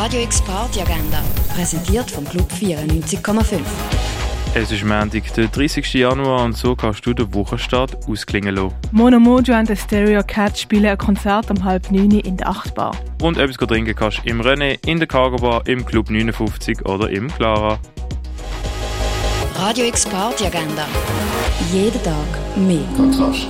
Radio X Party Agenda, präsentiert vom Club 94,5. Es ist Montag, der 30. Januar und so kannst du den Wochenstart ausklingen lassen. Mono Mojo und der Stereo Cat spielen ein Konzert um halb neun in der Achtbar. Und etwas trinken kannst du im René, in der Cargo Bar, im Club 59 oder im Clara. Radio X Party Agenda. Jeden Tag mehr. Kontrast.